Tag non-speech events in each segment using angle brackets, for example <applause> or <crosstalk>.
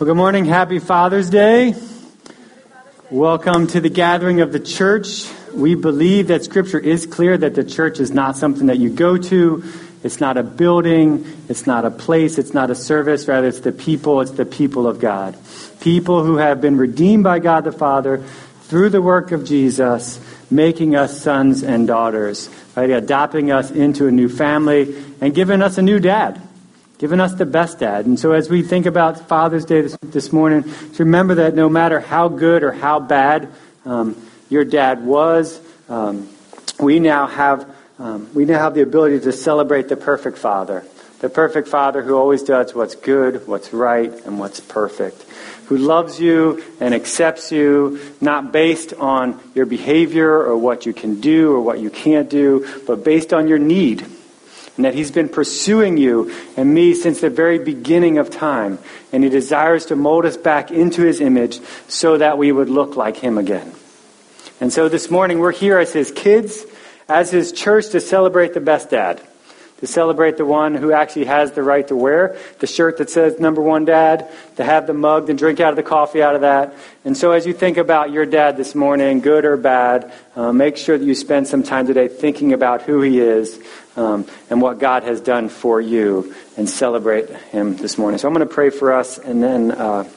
Well, good morning. Happy Father's Day. Welcome to the gathering of the church. We believe that Scripture is clear that the church is not something that you go to. It's not a building. It's not a place. It's not a service. Rather, it's the people. It's the people of God. People who have been redeemed by God the Father through the work of Jesus, making us sons and daughters, right? Adopting us into a new family and giving us a new dad given us the best dad. And so as we think about Father's Day this, this morning, to remember that no matter how good or how bad um, your dad was, um, we now have um, we now have the ability to celebrate the perfect father, the perfect father who always does what's good, what's right, and what's perfect. Who loves you and accepts you, not based on your behavior or what you can do or what you can't do, but based on your need and that He's been pursuing you and me since the very beginning of time. And He desires to mold us back into His image so that we would look like Him again. And so this morning we're here as His kids, as His church to celebrate the best dad to celebrate the one who actually has the right to wear the shirt that says number one dad, to have the mug and drink out of the coffee out of that. And so as you think about your dad this morning, good or bad, uh, make sure that you spend some time today thinking about who he is um, and what God has done for you and celebrate him this morning. So I'm going to pray for us and then uh,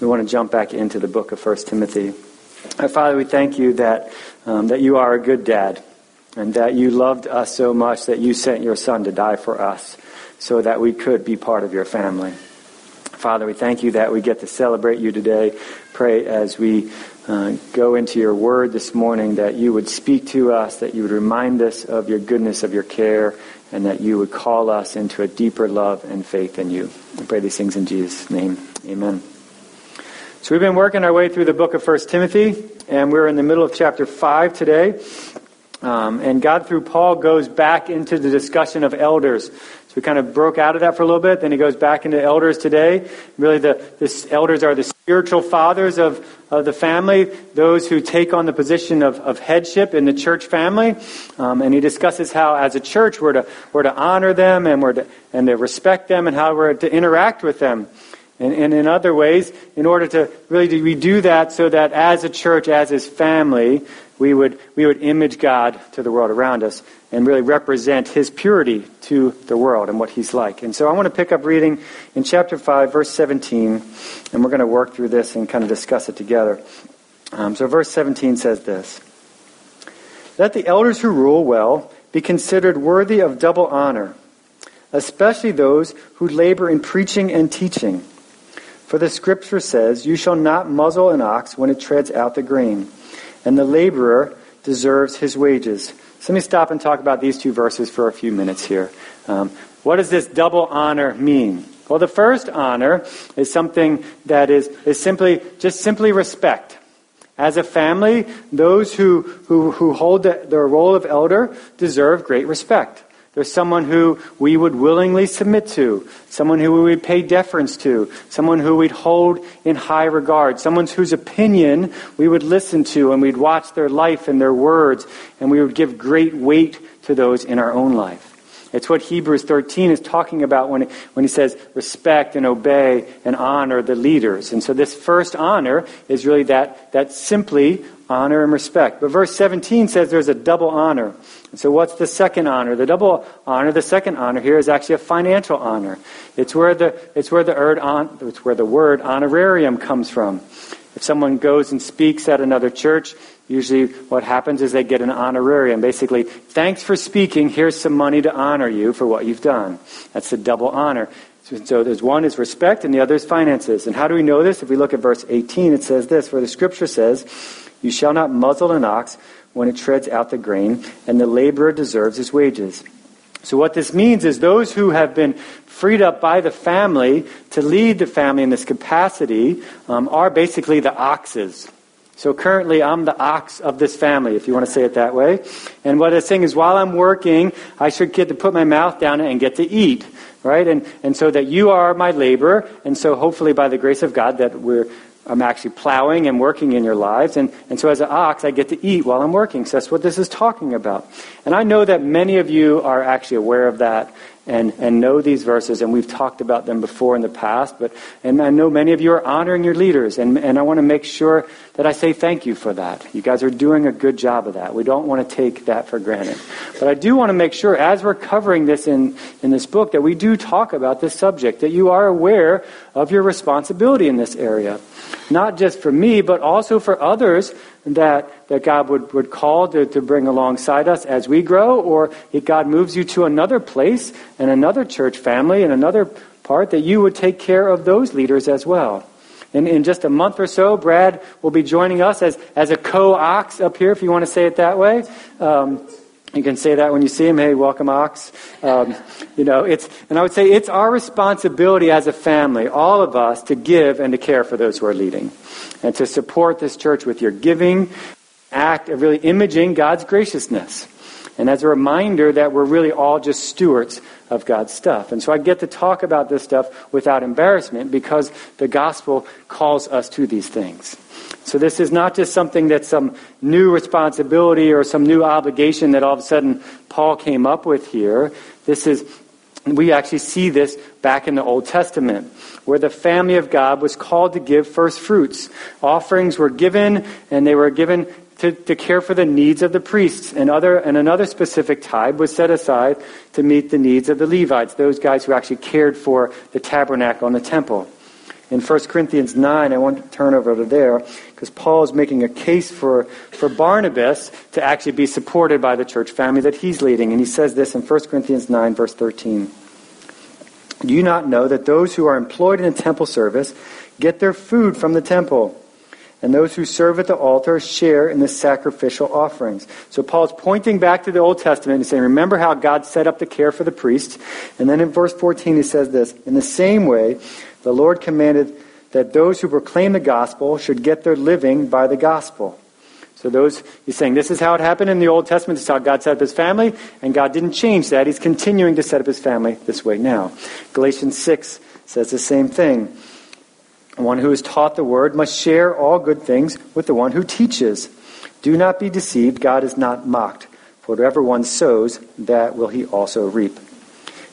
we want to jump back into the book of 1 Timothy. Our Father, we thank you that, um, that you are a good dad and that you loved us so much that you sent your son to die for us so that we could be part of your family. Father, we thank you that we get to celebrate you today. Pray as we uh, go into your word this morning that you would speak to us, that you would remind us of your goodness, of your care, and that you would call us into a deeper love and faith in you. I pray these things in Jesus' name. Amen. So we've been working our way through the book of 1 Timothy, and we're in the middle of chapter 5 today. Um, and God, through Paul, goes back into the discussion of elders. So we kind of broke out of that for a little bit. Then he goes back into elders today. Really, the this elders are the spiritual fathers of, of the family, those who take on the position of, of headship in the church family. Um, and he discusses how, as a church, we're to, we're to honor them and, we're to, and to respect them and how we're to interact with them. And, and in other ways, in order to really do, we do that so that as a church, as his family, we would, we would image God to the world around us and really represent his purity to the world and what he's like. And so I want to pick up reading in chapter 5, verse 17, and we're going to work through this and kind of discuss it together. Um, so verse 17 says this Let the elders who rule well be considered worthy of double honor, especially those who labor in preaching and teaching. For the scripture says, You shall not muzzle an ox when it treads out the grain and the laborer deserves his wages. So let me stop and talk about these two verses for a few minutes here. Um, what does this double honor mean? Well, the first honor is something that is, is simply just simply respect. As a family, those who, who, who hold the, the role of elder deserve great respect. There's someone who we would willingly submit to, someone who we would pay deference to, someone who we'd hold in high regard, someone whose opinion we would listen to and we'd watch their life and their words and we would give great weight to those in our own life. It's what Hebrews 13 is talking about when, when he says respect and obey and honor the leaders. And so this first honor is really that, that simply honor and respect. But verse 17 says there's a double honor. And so what's the second honor? The double honor, the second honor here is actually a financial honor. It's where the, it's where the, word, it's where the word honorarium comes from. If someone goes and speaks at another church, usually what happens is they get an honorarium. Basically, thanks for speaking, here's some money to honor you for what you've done. That's the double honor. So there's one is respect and the other is finances. And how do we know this? If we look at verse 18, it says this, where the scripture says, you shall not muzzle an ox when it treads out the grain, and the laborer deserves his wages. So, what this means is those who have been freed up by the family to lead the family in this capacity um, are basically the oxes. So, currently, I'm the ox of this family, if you want to say it that way. And what it's saying is, while I'm working, I should get to put my mouth down and get to eat right? And, and so that you are my laborer, and so hopefully by the grace of God that we're, I'm actually plowing and working in your lives. And, and so as an ox, I get to eat while I'm working. So that's what this is talking about. And I know that many of you are actually aware of that and, and know these verses, and we've talked about them before in the past. But and I know many of you are honoring your leaders, and, and I want to make sure that I say thank you for that. You guys are doing a good job of that. We don't want to take that for granted. But I do want to make sure, as we're covering this in, in this book, that we do talk about this subject, that you are aware of your responsibility in this area. Not just for me, but also for others that, that God would, would call to, to bring alongside us as we grow, or if God moves you to another place and another church family and another part, that you would take care of those leaders as well. In, in just a month or so, Brad will be joining us as, as a co ox up here, if you want to say it that way. Um, you can say that when you see him. Hey, welcome, ox. Um, you know, it's and I would say it's our responsibility as a family, all of us, to give and to care for those who are leading, and to support this church with your giving act of really imaging God's graciousness, and as a reminder that we're really all just stewards of God's stuff. And so I get to talk about this stuff without embarrassment because the gospel calls us to these things. So this is not just something that's some new responsibility or some new obligation that all of a sudden Paul came up with here. This is, we actually see this back in the Old Testament, where the family of God was called to give first fruits. Offerings were given, and they were given to, to care for the needs of the priests, and other and another specific tithe was set aside to meet the needs of the Levites, those guys who actually cared for the tabernacle and the temple in 1 Corinthians 9. I want to turn over to there because Paul is making a case for, for Barnabas to actually be supported by the church family that he's leading. And he says this in 1 Corinthians 9, verse 13. Do you not know that those who are employed in the temple service get their food from the temple? And those who serve at the altar share in the sacrificial offerings. So Paul's pointing back to the Old Testament and saying, remember how God set up the care for the priest. And then in verse 14 he says this, in the same way, the Lord commanded that those who proclaim the gospel should get their living by the gospel. So those he's saying this is how it happened in the Old Testament. This is how God set up his family, and God didn't change that. He's continuing to set up his family this way now. Galatians six says the same thing. One who is taught the word must share all good things with the one who teaches. Do not be deceived, God is not mocked. For whatever one sows, that will he also reap.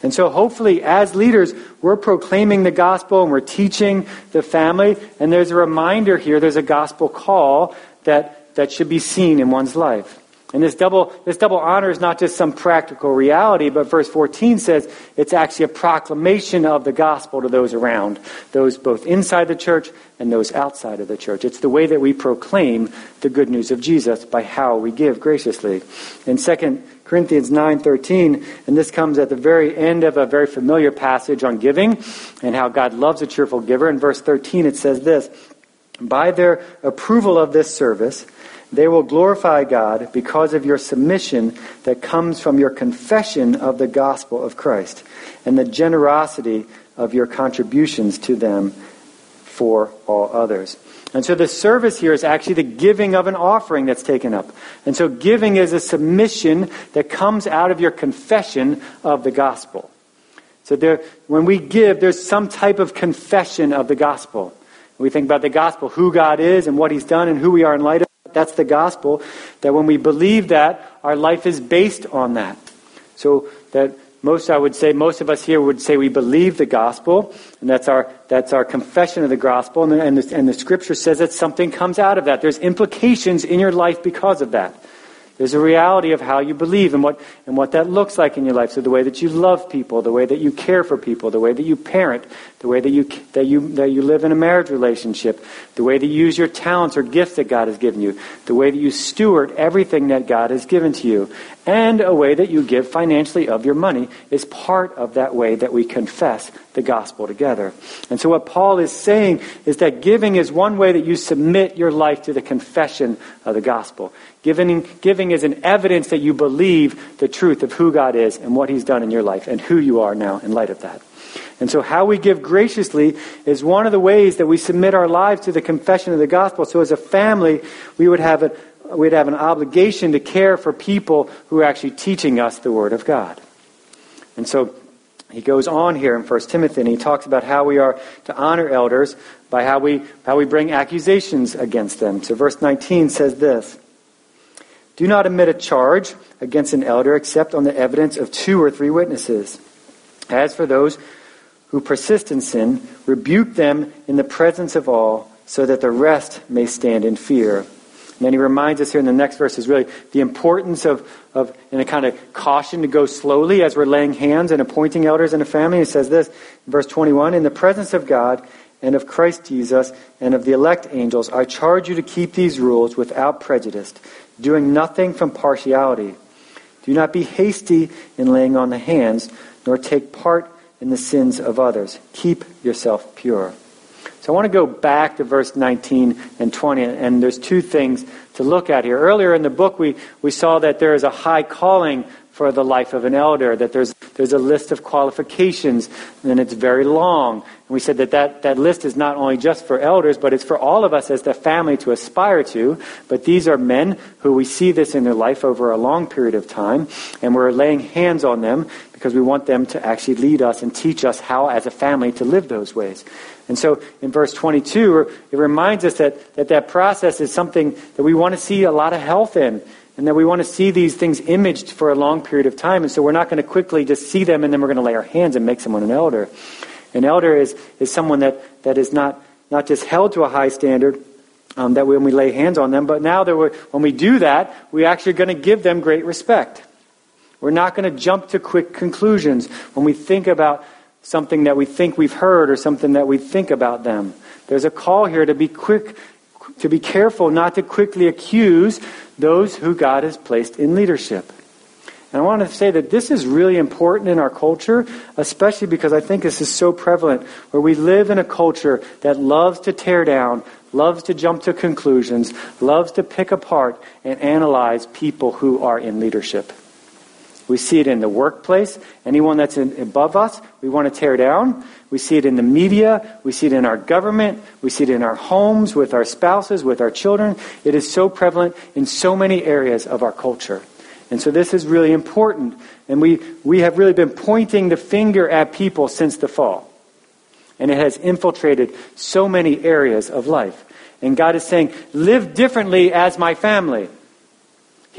And so hopefully as leaders, we're proclaiming the gospel and we're teaching the family. And there's a reminder here, there's a gospel call that, that should be seen in one's life. And this double, this double honor is not just some practical reality, but verse 14 says it's actually a proclamation of the gospel to those around, those both inside the church and those outside of the church. It's the way that we proclaim the good news of Jesus by how we give graciously. In 2 Corinthians 9:13, and this comes at the very end of a very familiar passage on giving and how God loves a cheerful giver. In verse 13 it says this, by their approval of this service, they will glorify God because of your submission that comes from your confession of the gospel of Christ and the generosity of your contributions to them for all others. And so the service here is actually the giving of an offering that's taken up. And so giving is a submission that comes out of your confession of the gospel. So there, when we give, there's some type of confession of the gospel. We think about the gospel, who God is and what he's done and who we are in light of that's the gospel. That when we believe that, our life is based on that. So that most, I would say, most of us here would say we believe the gospel, and that's our, that's our confession of the gospel, and the, and, the, and the scripture says that something comes out of that. There's implications in your life because of that. There's a reality of how you believe and what, and what that looks like in your life. So the way that you love people, the way that you care for people, the way that you parent, the way that you, that you, that you live in a marriage relationship, the way that you use your talents or gifts that God has given you, the way that you steward everything that God has given to you, and a way that you give financially of your money is part of that way that we confess the gospel together. And so what Paul is saying is that giving is one way that you submit your life to the confession of the gospel. Giving, giving is an evidence that you believe the truth of who God is and what He's done in your life and who you are now in light of that. And so, how we give graciously is one of the ways that we submit our lives to the confession of the gospel. So, as a family, we would have, a, we'd have an obligation to care for people who are actually teaching us the Word of God. And so, he goes on here in 1 Timothy and he talks about how we are to honor elders by how we, how we bring accusations against them. So verse 19 says this Do not admit a charge against an elder except on the evidence of two or three witnesses. As for those who persist in sin, rebuke them in the presence of all, so that the rest may stand in fear. And then he reminds us here in the next verse is really the importance of, of and a kind of caution to go slowly as we're laying hands and appointing elders in a family. He says this, verse 21, In the presence of God and of Christ Jesus and of the elect angels, I charge you to keep these rules without prejudice, doing nothing from partiality. Do not be hasty in laying on the hands, nor take part in the sins of others. Keep yourself pure. So I want to go back to verse 19 and 20, and there's two things to look at here. Earlier in the book, we, we saw that there is a high calling for the life of an elder, that there's, there's a list of qualifications, and it's very long. And we said that, that that list is not only just for elders, but it's for all of us as the family to aspire to. But these are men who we see this in their life over a long period of time, and we're laying hands on them because we want them to actually lead us and teach us how, as a family, to live those ways. And so in verse 22, it reminds us that that, that process is something that we want to see a lot of health in and that we want to see these things imaged for a long period of time. And so we're not going to quickly just see them and then we're going to lay our hands and make someone an elder. An elder is, is someone that, that is not, not just held to a high standard, um, that when we lay hands on them, but now that we're, when we do that, we're actually going to give them great respect. We're not going to jump to quick conclusions when we think about something that we think we've heard or something that we think about them. There's a call here to be quick, to be careful not to quickly accuse those who God has placed in leadership. And I want to say that this is really important in our culture, especially because I think this is so prevalent, where we live in a culture that loves to tear down, loves to jump to conclusions, loves to pick apart and analyze people who are in leadership. We see it in the workplace. Anyone that's in, above us, we want to tear down. We see it in the media. We see it in our government. We see it in our homes, with our spouses, with our children. It is so prevalent in so many areas of our culture. And so this is really important. And we, we have really been pointing the finger at people since the fall. And it has infiltrated so many areas of life. And God is saying, live differently as my family.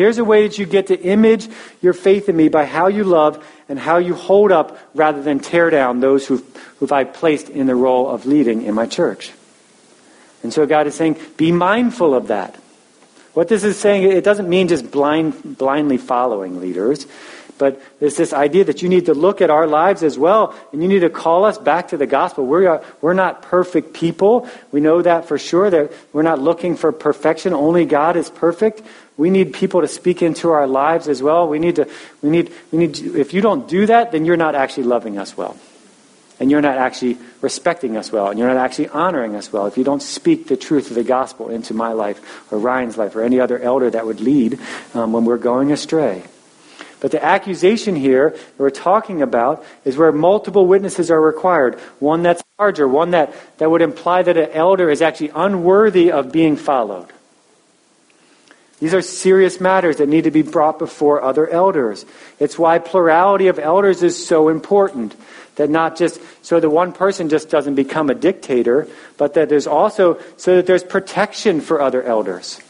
Here's a way that you get to image your faith in me by how you love and how you hold up rather than tear down those who've, who've I placed in the role of leading in my church. And so God is saying, be mindful of that. What this is saying, it doesn't mean just blind, blindly following leaders, but it's this idea that you need to look at our lives as well, and you need to call us back to the gospel. We're, we're not perfect people. We know that for sure, that we're not looking for perfection. Only God is perfect. We need people to speak into our lives as well. We need to, we need, we need to, if you don't do that, then you're not actually loving us well. And you're not actually respecting us well. And you're not actually honoring us well. If you don't speak the truth of the gospel into my life or Ryan's life or any other elder that would lead um, when we're going astray. But the accusation here that we're talking about is where multiple witnesses are required. One that's larger, one that, that would imply that an elder is actually unworthy of being followed. These are serious matters that need to be brought before other elders. It's why plurality of elders is so important. That not just so that one person just doesn't become a dictator, but that there's also so that there's protection for other elders.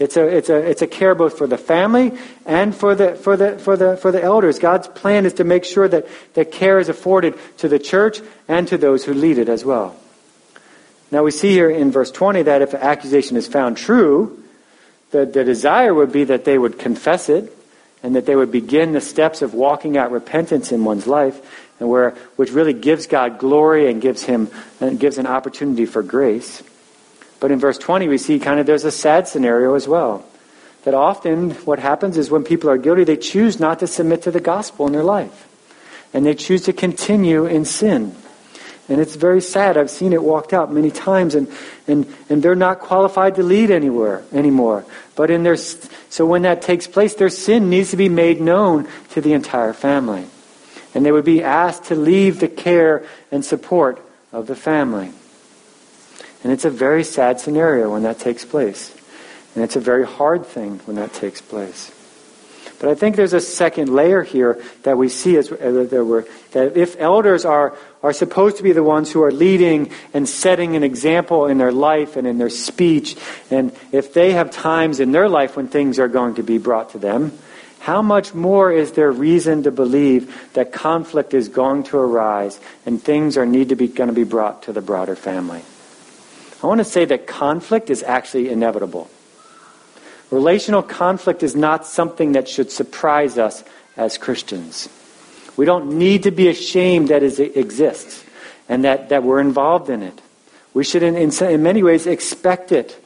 It's a, it's a, it's a care both for the family and for the, for, the, for, the, for the elders. God's plan is to make sure that, that care is afforded to the church and to those who lead it as well. Now we see here in verse 20 that if an accusation is found true, the, the desire would be that they would confess it and that they would begin the steps of walking out repentance in one's life and where which really gives God glory and gives him and gives an opportunity for grace. But in verse 20 we see kind of there's a sad scenario as well. That often what happens is when people are guilty they choose not to submit to the gospel in their life. And they choose to continue in sin. And it's very sad. I've seen it walked out many times, and, and, and they're not qualified to lead anywhere anymore. But in their, so when that takes place, their sin needs to be made known to the entire family. And they would be asked to leave the care and support of the family. And it's a very sad scenario when that takes place. And it's a very hard thing when that takes place. But I think there's a second layer here that we see as uh, that, we're, that if elders are, are supposed to be the ones who are leading and setting an example in their life and in their speech, and if they have times in their life when things are going to be brought to them, how much more is there reason to believe that conflict is going to arise and things are need to be going to be brought to the broader family? I want to say that conflict is actually inevitable. Relational conflict is not something that should surprise us as Christians. We don't need to be ashamed that it exists and that, that we're involved in it. We should, in, in, in many ways, expect it.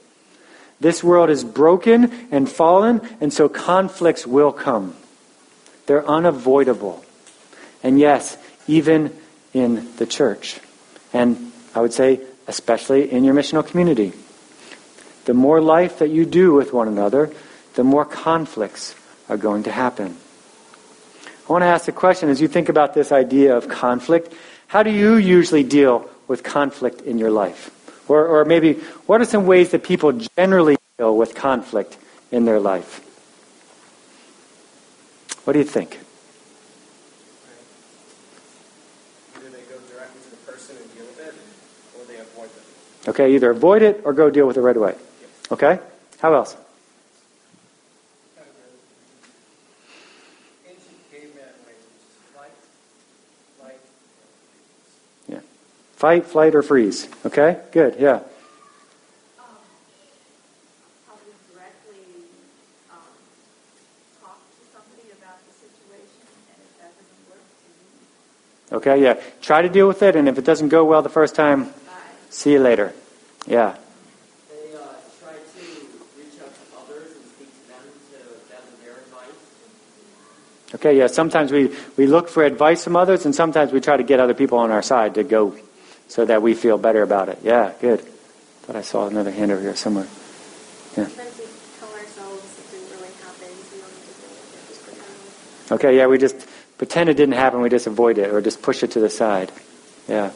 This world is broken and fallen, and so conflicts will come. They're unavoidable. And yes, even in the church. And I would say, especially in your missional community. The more life that you do with one another, the more conflicts are going to happen. I want to ask a question as you think about this idea of conflict, how do you usually deal with conflict in your life? Or, or maybe, what are some ways that people generally deal with conflict in their life? What do you think? Okay, either avoid it or go deal with it right away. Okay? How else? Yeah. Fight, flight, or freeze. Okay? Good. Yeah. Okay, yeah. Try to deal with it, and if it doesn't go well the first time, see you later. Yeah. They uh, try to reach out to others and speak to them to gather their advice. Okay, yeah, sometimes we, we look for advice from others, and sometimes we try to get other people on our side to go so that we feel better about it. Yeah, good. Thought I saw another hand over here somewhere. Yeah. We tell ourselves it didn't really happen. Okay, yeah, we just pretend it didn't happen, we just avoid it or just push it to the side. Yeah.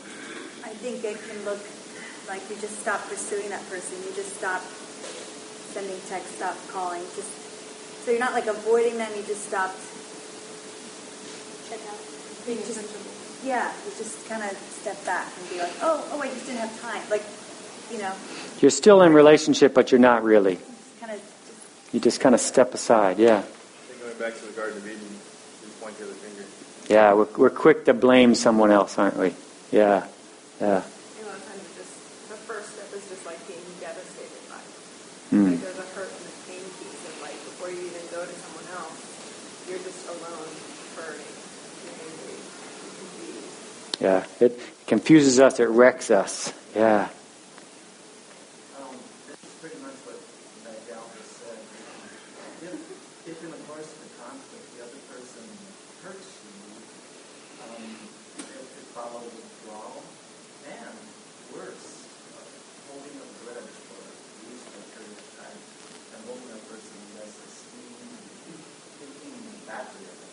I think it can look like you just stop pursuing that person. You just stop sending texts, stop calling. Just so you're not like avoiding them, you just stopped check out. Being just, yeah, you just kind of step back and be like, oh, oh, I just didn't have time. Like, you know. You're still in relationship, but you're not really. Kind of just, you just kind of step aside, yeah. Going back to the Garden of Eden, you point the other finger. Yeah, we're, we're quick to blame someone else, aren't we? Yeah, yeah. the first step is just like being devastated by it. Mm. Like there's a hurt and a pain piece of like before you even go to someone else, you're just alone, hurting. Yeah, it confuses us, it wrecks us. Yeah. Um, pretty much what Gal just said. If, if in the course of the conflict the other person hurts you, um, it could follow withdrawal and worse, uh, holding a grudge for at least a period of time and holding a person less esteem, thinking badly of them.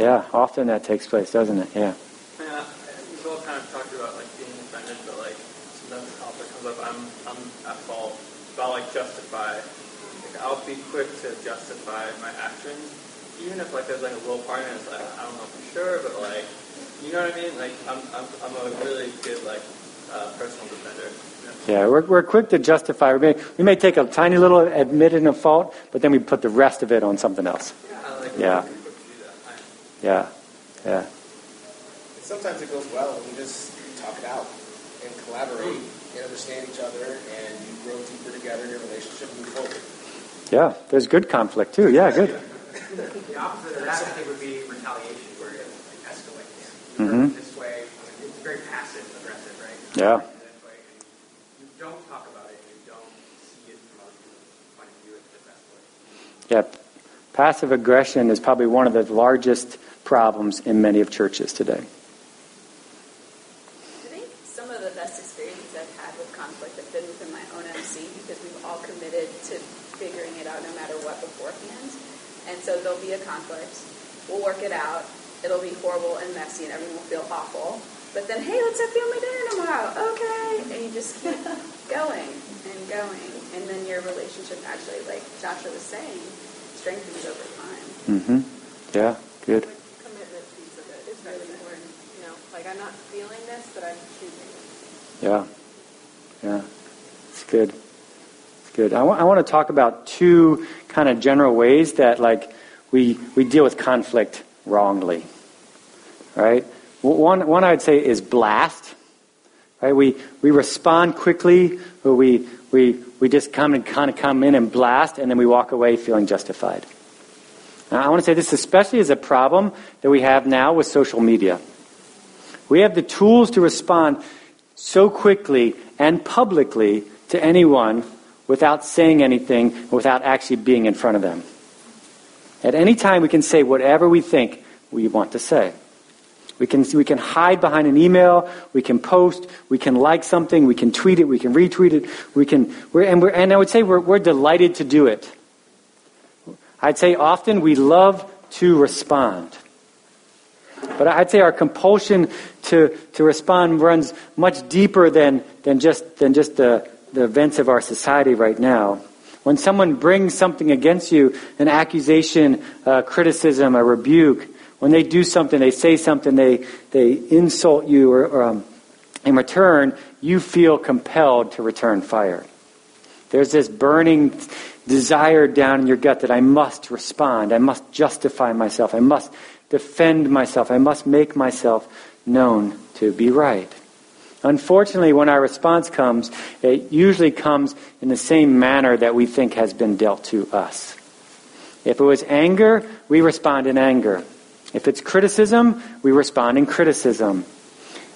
Yeah, often that takes place, doesn't it? Yeah. Yeah, we've all kind of talked about like being offended, but like sometimes the conflict comes up. I'm, I'm at fault. About like justify. Like I'll be quick to justify my actions, even if like there's like a little part me that's like I don't know for sure, but like you know what I mean? Like I'm I'm, I'm a really good like uh, personal defender. Yeah, we're, we're quick to justify. We may, we may take a tiny little admitting of fault, but then we put the rest of it on something else. Yeah. Like yeah. Yeah. Yeah. Sometimes it goes well and you just talk it out and collaborate and understand each other and you grow deeper together in your relationship and move forward. Yeah, there's good conflict too. Yeah, good. the opposite of that, I think, would be retaliation, where it like, escalates. Mm-hmm. This way, it's very passive aggressive, right? Yeah. You don't talk about it, you don't see it from other point of view, it just escalates. Yeah, passive aggression is probably one of the largest problems in many of churches today. I think some of the best experiences I've had with conflict have been within my own MC because we've all committed to figuring it out no matter what beforehand. And so there'll be a conflict. We'll work it out. It'll be horrible and messy, and everyone will feel awful. But then, hey, let's have family dinner tomorrow. Okay, and you just keep <laughs> going and going, and then your relationship actually, like Joshua was saying, strengthens over time. Mm-hmm. Yeah, good. The commitment piece of it is really important. You know, like I'm not feeling this, but I'm choosing. Yeah. Yeah. It's good. It's good. I I want to talk about two kind of general ways that like we, we deal with conflict wrongly. Right? One, one I'd say is blast. Right? We, we respond quickly, or we, we, we just come and kind of come in and blast, and then we walk away feeling justified. Now, I want to say this especially is a problem that we have now with social media. We have the tools to respond so quickly and publicly to anyone without saying anything, without actually being in front of them. At any time, we can say whatever we think we want to say. We can, we can hide behind an email, we can post, we can like something, we can tweet it, we can retweet it, we can, we're, and, we're, and I would say we're, we're delighted to do it. I'd say often we love to respond. But I'd say our compulsion to, to respond runs much deeper than, than just, than just the, the events of our society right now. When someone brings something against you, an accusation, a criticism, a rebuke, when they do something, they say something, they, they insult you, or, or um, in return, you feel compelled to return fire. There's this burning desire down in your gut that I must respond. I must justify myself. I must defend myself. I must make myself known to be right. Unfortunately, when our response comes, it usually comes in the same manner that we think has been dealt to us. If it was anger, we respond in anger. If it's criticism, we respond in criticism.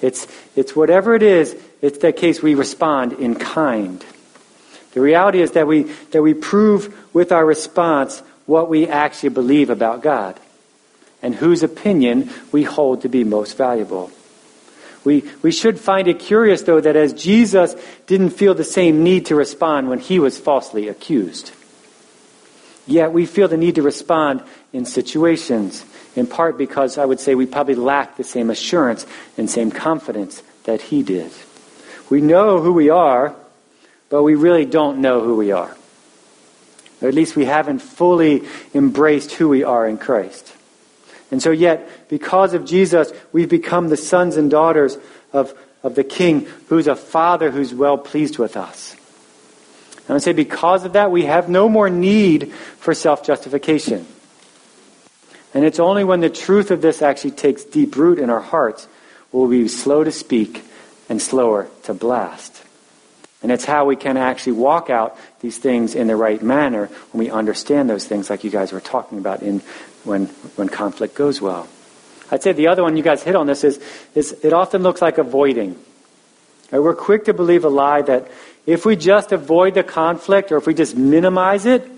It's, it's whatever it is, it's that case we respond in kind. The reality is that we, that we prove with our response what we actually believe about God and whose opinion we hold to be most valuable. We, we should find it curious, though, that as Jesus didn't feel the same need to respond when he was falsely accused, yet we feel the need to respond in situations in part because I would say we probably lack the same assurance and same confidence that he did. We know who we are, but we really don't know who we are. Or at least we haven't fully embraced who we are in Christ. And so, yet, because of Jesus, we've become the sons and daughters of, of the King who's a father who's well pleased with us. I would say because of that, we have no more need for self justification. And it's only when the truth of this actually takes deep root in our hearts will we be slow to speak and slower to blast. And it's how we can actually walk out these things in the right manner when we understand those things, like you guys were talking about in when when conflict goes well. I'd say the other one you guys hit on this is, is it often looks like avoiding. Right? We're quick to believe a lie that if we just avoid the conflict or if we just minimize it,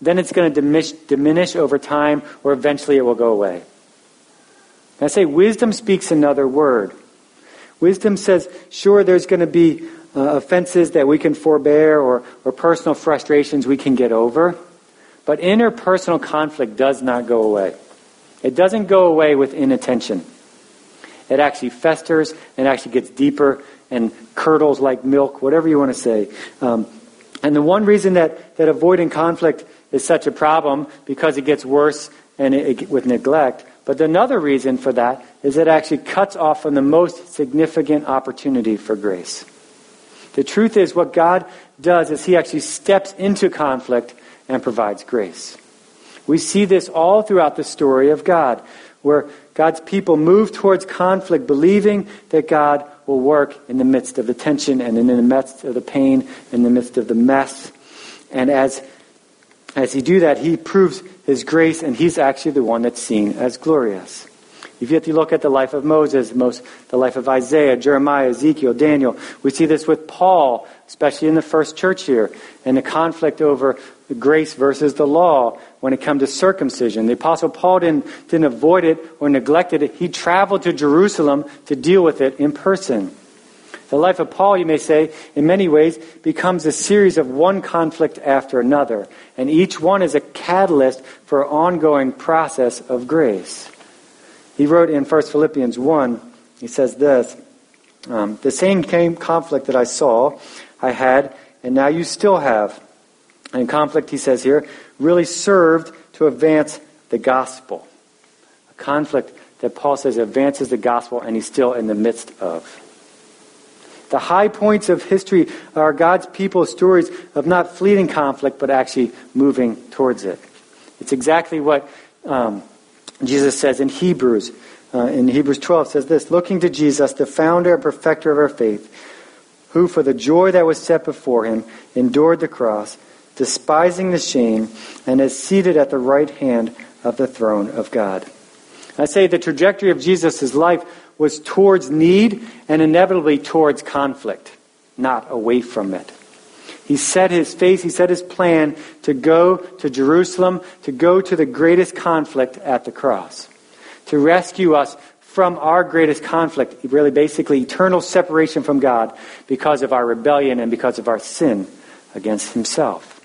then it's going to diminish, diminish over time, or eventually it will go away. And I say wisdom speaks another word. Wisdom says, sure, there's going to be uh, offenses that we can forbear or, or personal frustrations we can get over, but interpersonal conflict does not go away. It doesn't go away with inattention. It actually festers and actually gets deeper and curdles like milk, whatever you want to say. Um, and the one reason that, that avoiding conflict is such a problem because it gets worse and it, it, with neglect. But another reason for that is it actually cuts off from the most significant opportunity for grace. The truth is, what God does is He actually steps into conflict and provides grace. We see this all throughout the story of God, where God's people move towards conflict, believing that God will work in the midst of the tension and in the midst of the pain, in the midst of the mess. And as as he do that, he proves his grace, and he's actually the one that's seen as glorious. If you look at the life of Moses, the life of Isaiah, Jeremiah, Ezekiel, Daniel, we see this with Paul, especially in the first church here, and the conflict over grace versus the law when it comes to circumcision. The apostle Paul didn't, didn't avoid it or neglected it. He traveled to Jerusalem to deal with it in person. The life of Paul, you may say, in many ways, becomes a series of one conflict after another, and each one is a catalyst for an ongoing process of grace. He wrote in 1 Philippians 1, he says this um, The same conflict that I saw, I had, and now you still have. And conflict, he says here, really served to advance the gospel. A conflict that Paul says advances the gospel and he's still in the midst of. The high points of history are God's people's stories of not fleeting conflict, but actually moving towards it. It's exactly what um, Jesus says in Hebrews. Uh, in Hebrews 12 says this, looking to Jesus, the founder and perfecter of our faith, who for the joy that was set before him endured the cross, despising the shame, and is seated at the right hand of the throne of God. I say the trajectory of Jesus' life was towards need and inevitably towards conflict, not away from it. He set his face, he set his plan to go to Jerusalem, to go to the greatest conflict at the cross, to rescue us from our greatest conflict, really basically eternal separation from God because of our rebellion and because of our sin against himself.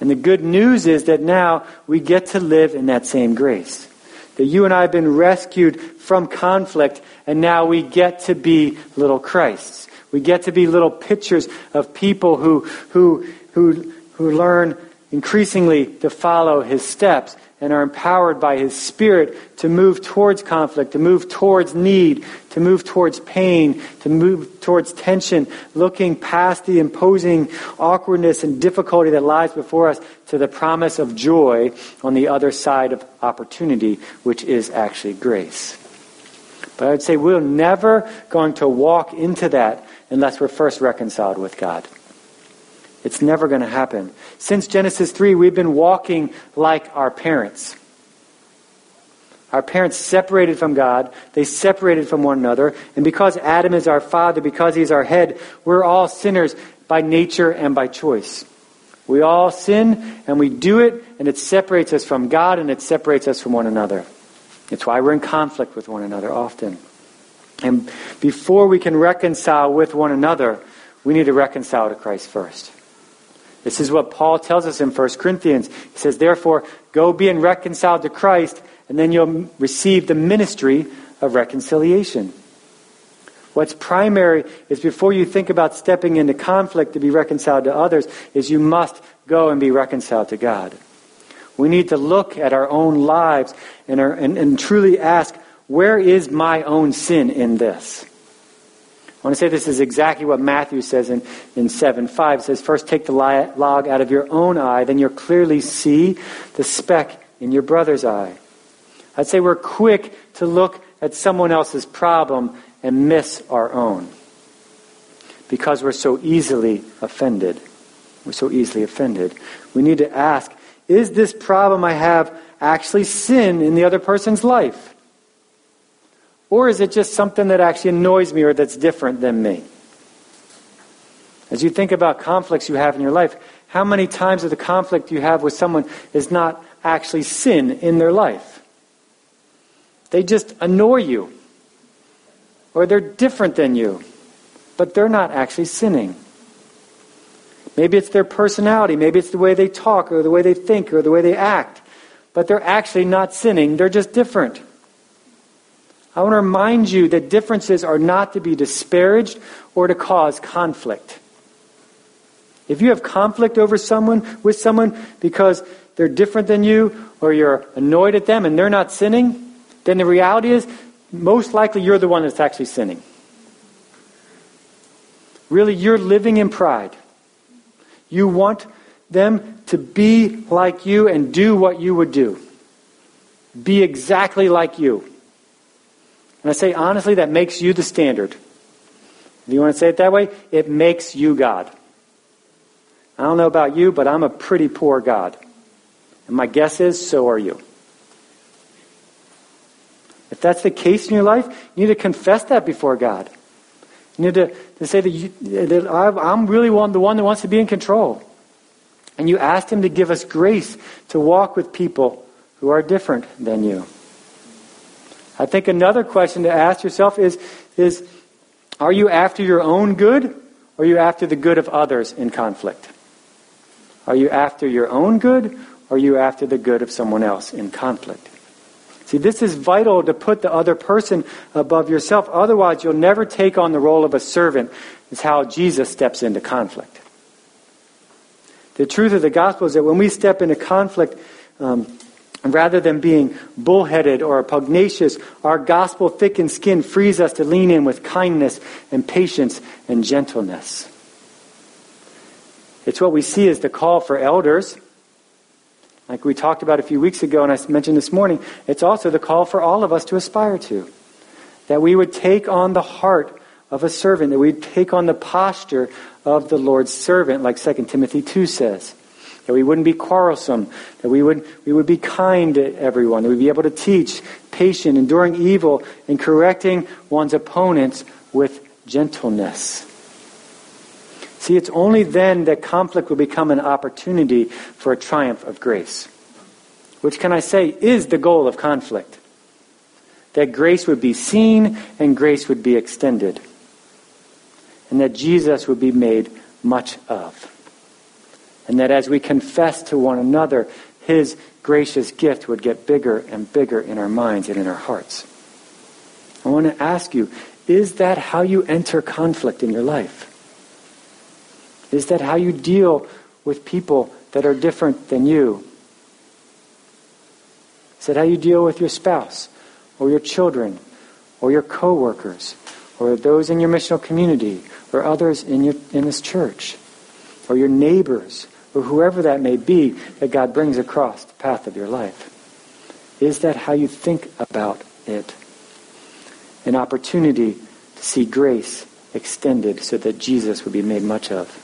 And the good news is that now we get to live in that same grace. That you and I have been rescued from conflict, and now we get to be little Christs. We get to be little pictures of people who, who, who, who learn increasingly to follow his steps and are empowered by His Spirit to move towards conflict, to move towards need, to move towards pain, to move towards tension, looking past the imposing awkwardness and difficulty that lies before us to the promise of joy on the other side of opportunity, which is actually grace. But I would say we're never going to walk into that unless we're first reconciled with God. It's never going to happen. Since Genesis 3, we've been walking like our parents. Our parents separated from God, they separated from one another, and because Adam is our father, because he's our head, we're all sinners by nature and by choice. We all sin, and we do it, and it separates us from God, and it separates us from one another. It's why we're in conflict with one another often. And before we can reconcile with one another, we need to reconcile to Christ first. This is what Paul tells us in 1 Corinthians. He says, Therefore, go be reconciled to Christ, and then you'll receive the ministry of reconciliation. What's primary is before you think about stepping into conflict to be reconciled to others, is you must go and be reconciled to God. We need to look at our own lives and, our, and, and truly ask, where is my own sin in this? I want to say this is exactly what Matthew says in, in 7 5. It says, First take the log out of your own eye, then you'll clearly see the speck in your brother's eye. I'd say we're quick to look at someone else's problem and miss our own because we're so easily offended. We're so easily offended. We need to ask is this problem I have actually sin in the other person's life? Or is it just something that actually annoys me or that's different than me? As you think about conflicts you have in your life, how many times of the conflict you have with someone is not actually sin in their life? They just annoy you. Or they're different than you. But they're not actually sinning. Maybe it's their personality. Maybe it's the way they talk or the way they think or the way they act. But they're actually not sinning. They're just different. I want to remind you that differences are not to be disparaged or to cause conflict. If you have conflict over someone with someone because they're different than you or you're annoyed at them and they're not sinning, then the reality is most likely you're the one that's actually sinning. Really, you're living in pride. You want them to be like you and do what you would do. Be exactly like you. And I say, honestly, that makes you the standard. If you want to say it that way, it makes you God. I don't know about you, but I'm a pretty poor God. And my guess is, so are you. If that's the case in your life, you need to confess that before God. You need to, to say that, you, that I'm really one, the one that wants to be in control. And you ask Him to give us grace to walk with people who are different than you. I think another question to ask yourself is, is are you after your own good or are you after the good of others in conflict? Are you after your own good or are you after the good of someone else in conflict? See, this is vital to put the other person above yourself. Otherwise, you'll never take on the role of a servant. Is how Jesus steps into conflict. The truth of the gospel is that when we step into conflict Um, rather than being bullheaded or pugnacious, our gospel thickened skin frees us to lean in with kindness and patience and gentleness. It's what we see as the call for elders. Like we talked about a few weeks ago, and I mentioned this morning, it's also the call for all of us to aspire to. That we would take on the heart of a servant, that we would take on the posture of the Lord's servant, like 2 Timothy 2 says. That we wouldn't be quarrelsome, that we would, we would be kind to everyone, that we'd be able to teach, patient, enduring evil, and correcting one's opponents with gentleness. See, it's only then that conflict will become an opportunity for a triumph of grace. Which, can I say, is the goal of conflict. That grace would be seen and grace would be extended. And that Jesus would be made much of. And that as we confess to one another, his gracious gift would get bigger and bigger in our minds and in our hearts. I want to ask you, is that how you enter conflict in your life? Is that how you deal with people that are different than you? Is that how you deal with your spouse or your children or your coworkers or those in your missional community or others in, your, in this church or your neighbors or whoever that may be that God brings across the path of your life? Is that how you think about it? An opportunity to see grace extended so that Jesus would be made much of.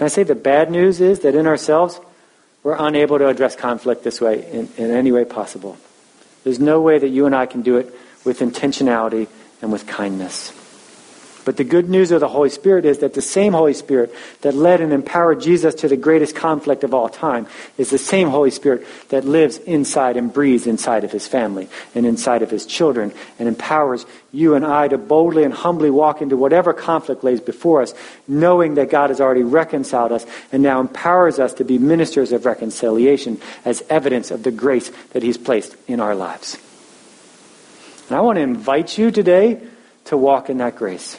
Can I say the bad news is that in ourselves, we're unable to address conflict this way in, in any way possible. There's no way that you and I can do it with intentionality and with kindness. But the good news of the Holy Spirit is that the same Holy Spirit that led and empowered Jesus to the greatest conflict of all time is the same Holy Spirit that lives inside and breathes inside of his family and inside of his children and empowers you and I to boldly and humbly walk into whatever conflict lays before us, knowing that God has already reconciled us and now empowers us to be ministers of reconciliation as evidence of the grace that he's placed in our lives. And I want to invite you today to walk in that grace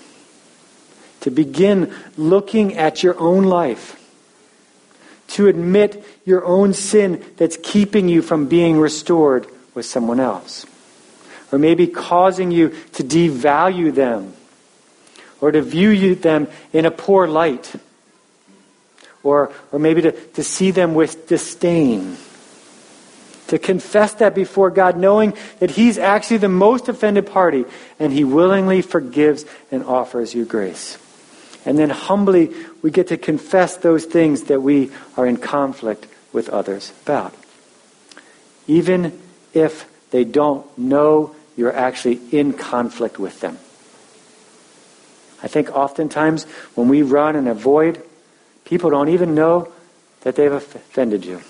to begin looking at your own life, to admit your own sin that's keeping you from being restored with someone else, or maybe causing you to devalue them, or to view them in a poor light, or, or maybe to, to see them with disdain to confess that before God, knowing that He's actually the most offended party, and He willingly forgives and offers you grace. And then humbly, we get to confess those things that we are in conflict with others about. Even if they don't know you're actually in conflict with them. I think oftentimes when we run and avoid, people don't even know that they've offended you.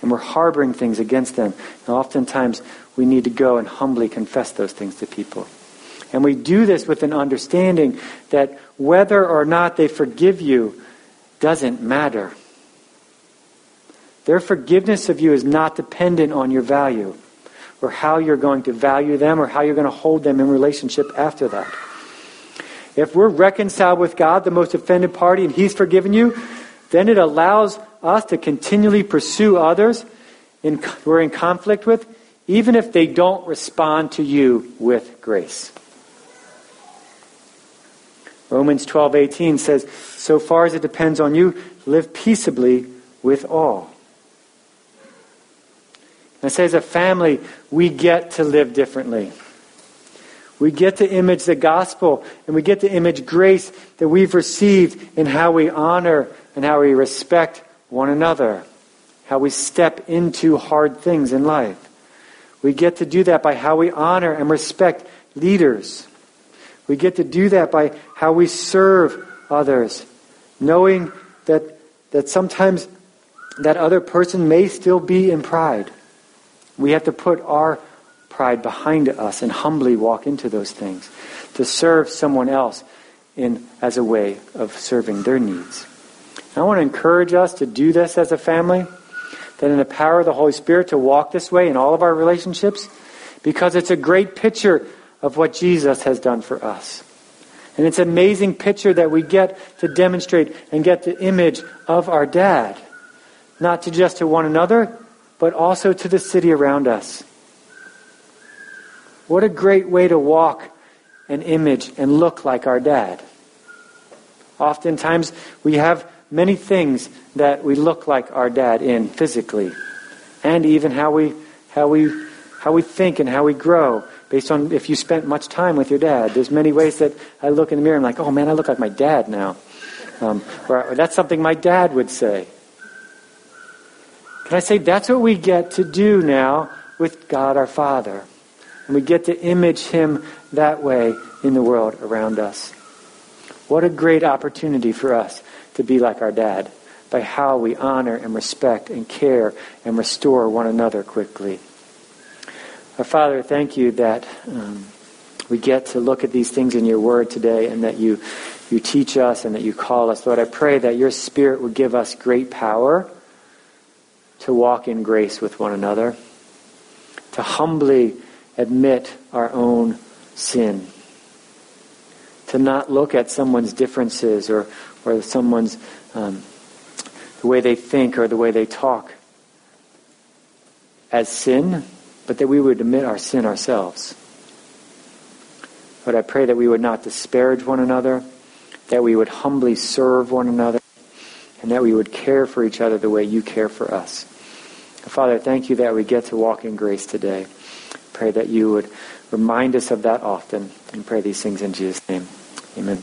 And we're harboring things against them. And oftentimes we need to go and humbly confess those things to people. And we do this with an understanding that whether or not they forgive you doesn't matter. Their forgiveness of you is not dependent on your value or how you're going to value them or how you're going to hold them in relationship after that. If we're reconciled with God, the most offended party, and He's forgiven you, then it allows us to continually pursue others in, we're in conflict with, even if they don't respond to you with grace. Romans 12:18 says, "So far as it depends on you, live peaceably with all." And I say as a family, we get to live differently. We get to image the gospel and we get to image grace that we've received in how we honor and how we respect one another, how we step into hard things in life. We get to do that by how we honor and respect leaders we get to do that by how we serve others, knowing that, that sometimes that other person may still be in pride. We have to put our pride behind us and humbly walk into those things to serve someone else in, as a way of serving their needs. And I want to encourage us to do this as a family, that in the power of the Holy Spirit to walk this way in all of our relationships, because it's a great picture of what Jesus has done for us. And it's an amazing picture that we get to demonstrate and get the image of our dad. Not to just to one another, but also to the city around us. What a great way to walk and image and look like our dad. Oftentimes, we have many things that we look like our dad in physically, and even how we, how we, how we think and how we grow based on if you spent much time with your dad. There's many ways that I look in the mirror and I'm like, oh man, I look like my dad now. Um, or, or that's something my dad would say. Can I say that's what we get to do now with God our Father? And we get to image Him that way in the world around us. What a great opportunity for us to be like our dad by how we honor and respect and care and restore one another quickly. Our Father, thank you that um, we get to look at these things in your word today and that you, you teach us and that you call us. Lord, I pray that your Spirit would give us great power to walk in grace with one another, to humbly admit our own sin, to not look at someone's differences or, or someone's um, the way they think or the way they talk as sin but that we would admit our sin ourselves. But I pray that we would not disparage one another, that we would humbly serve one another, and that we would care for each other the way you care for us. Father, thank you that we get to walk in grace today. Pray that you would remind us of that often, and pray these things in Jesus' name. Amen.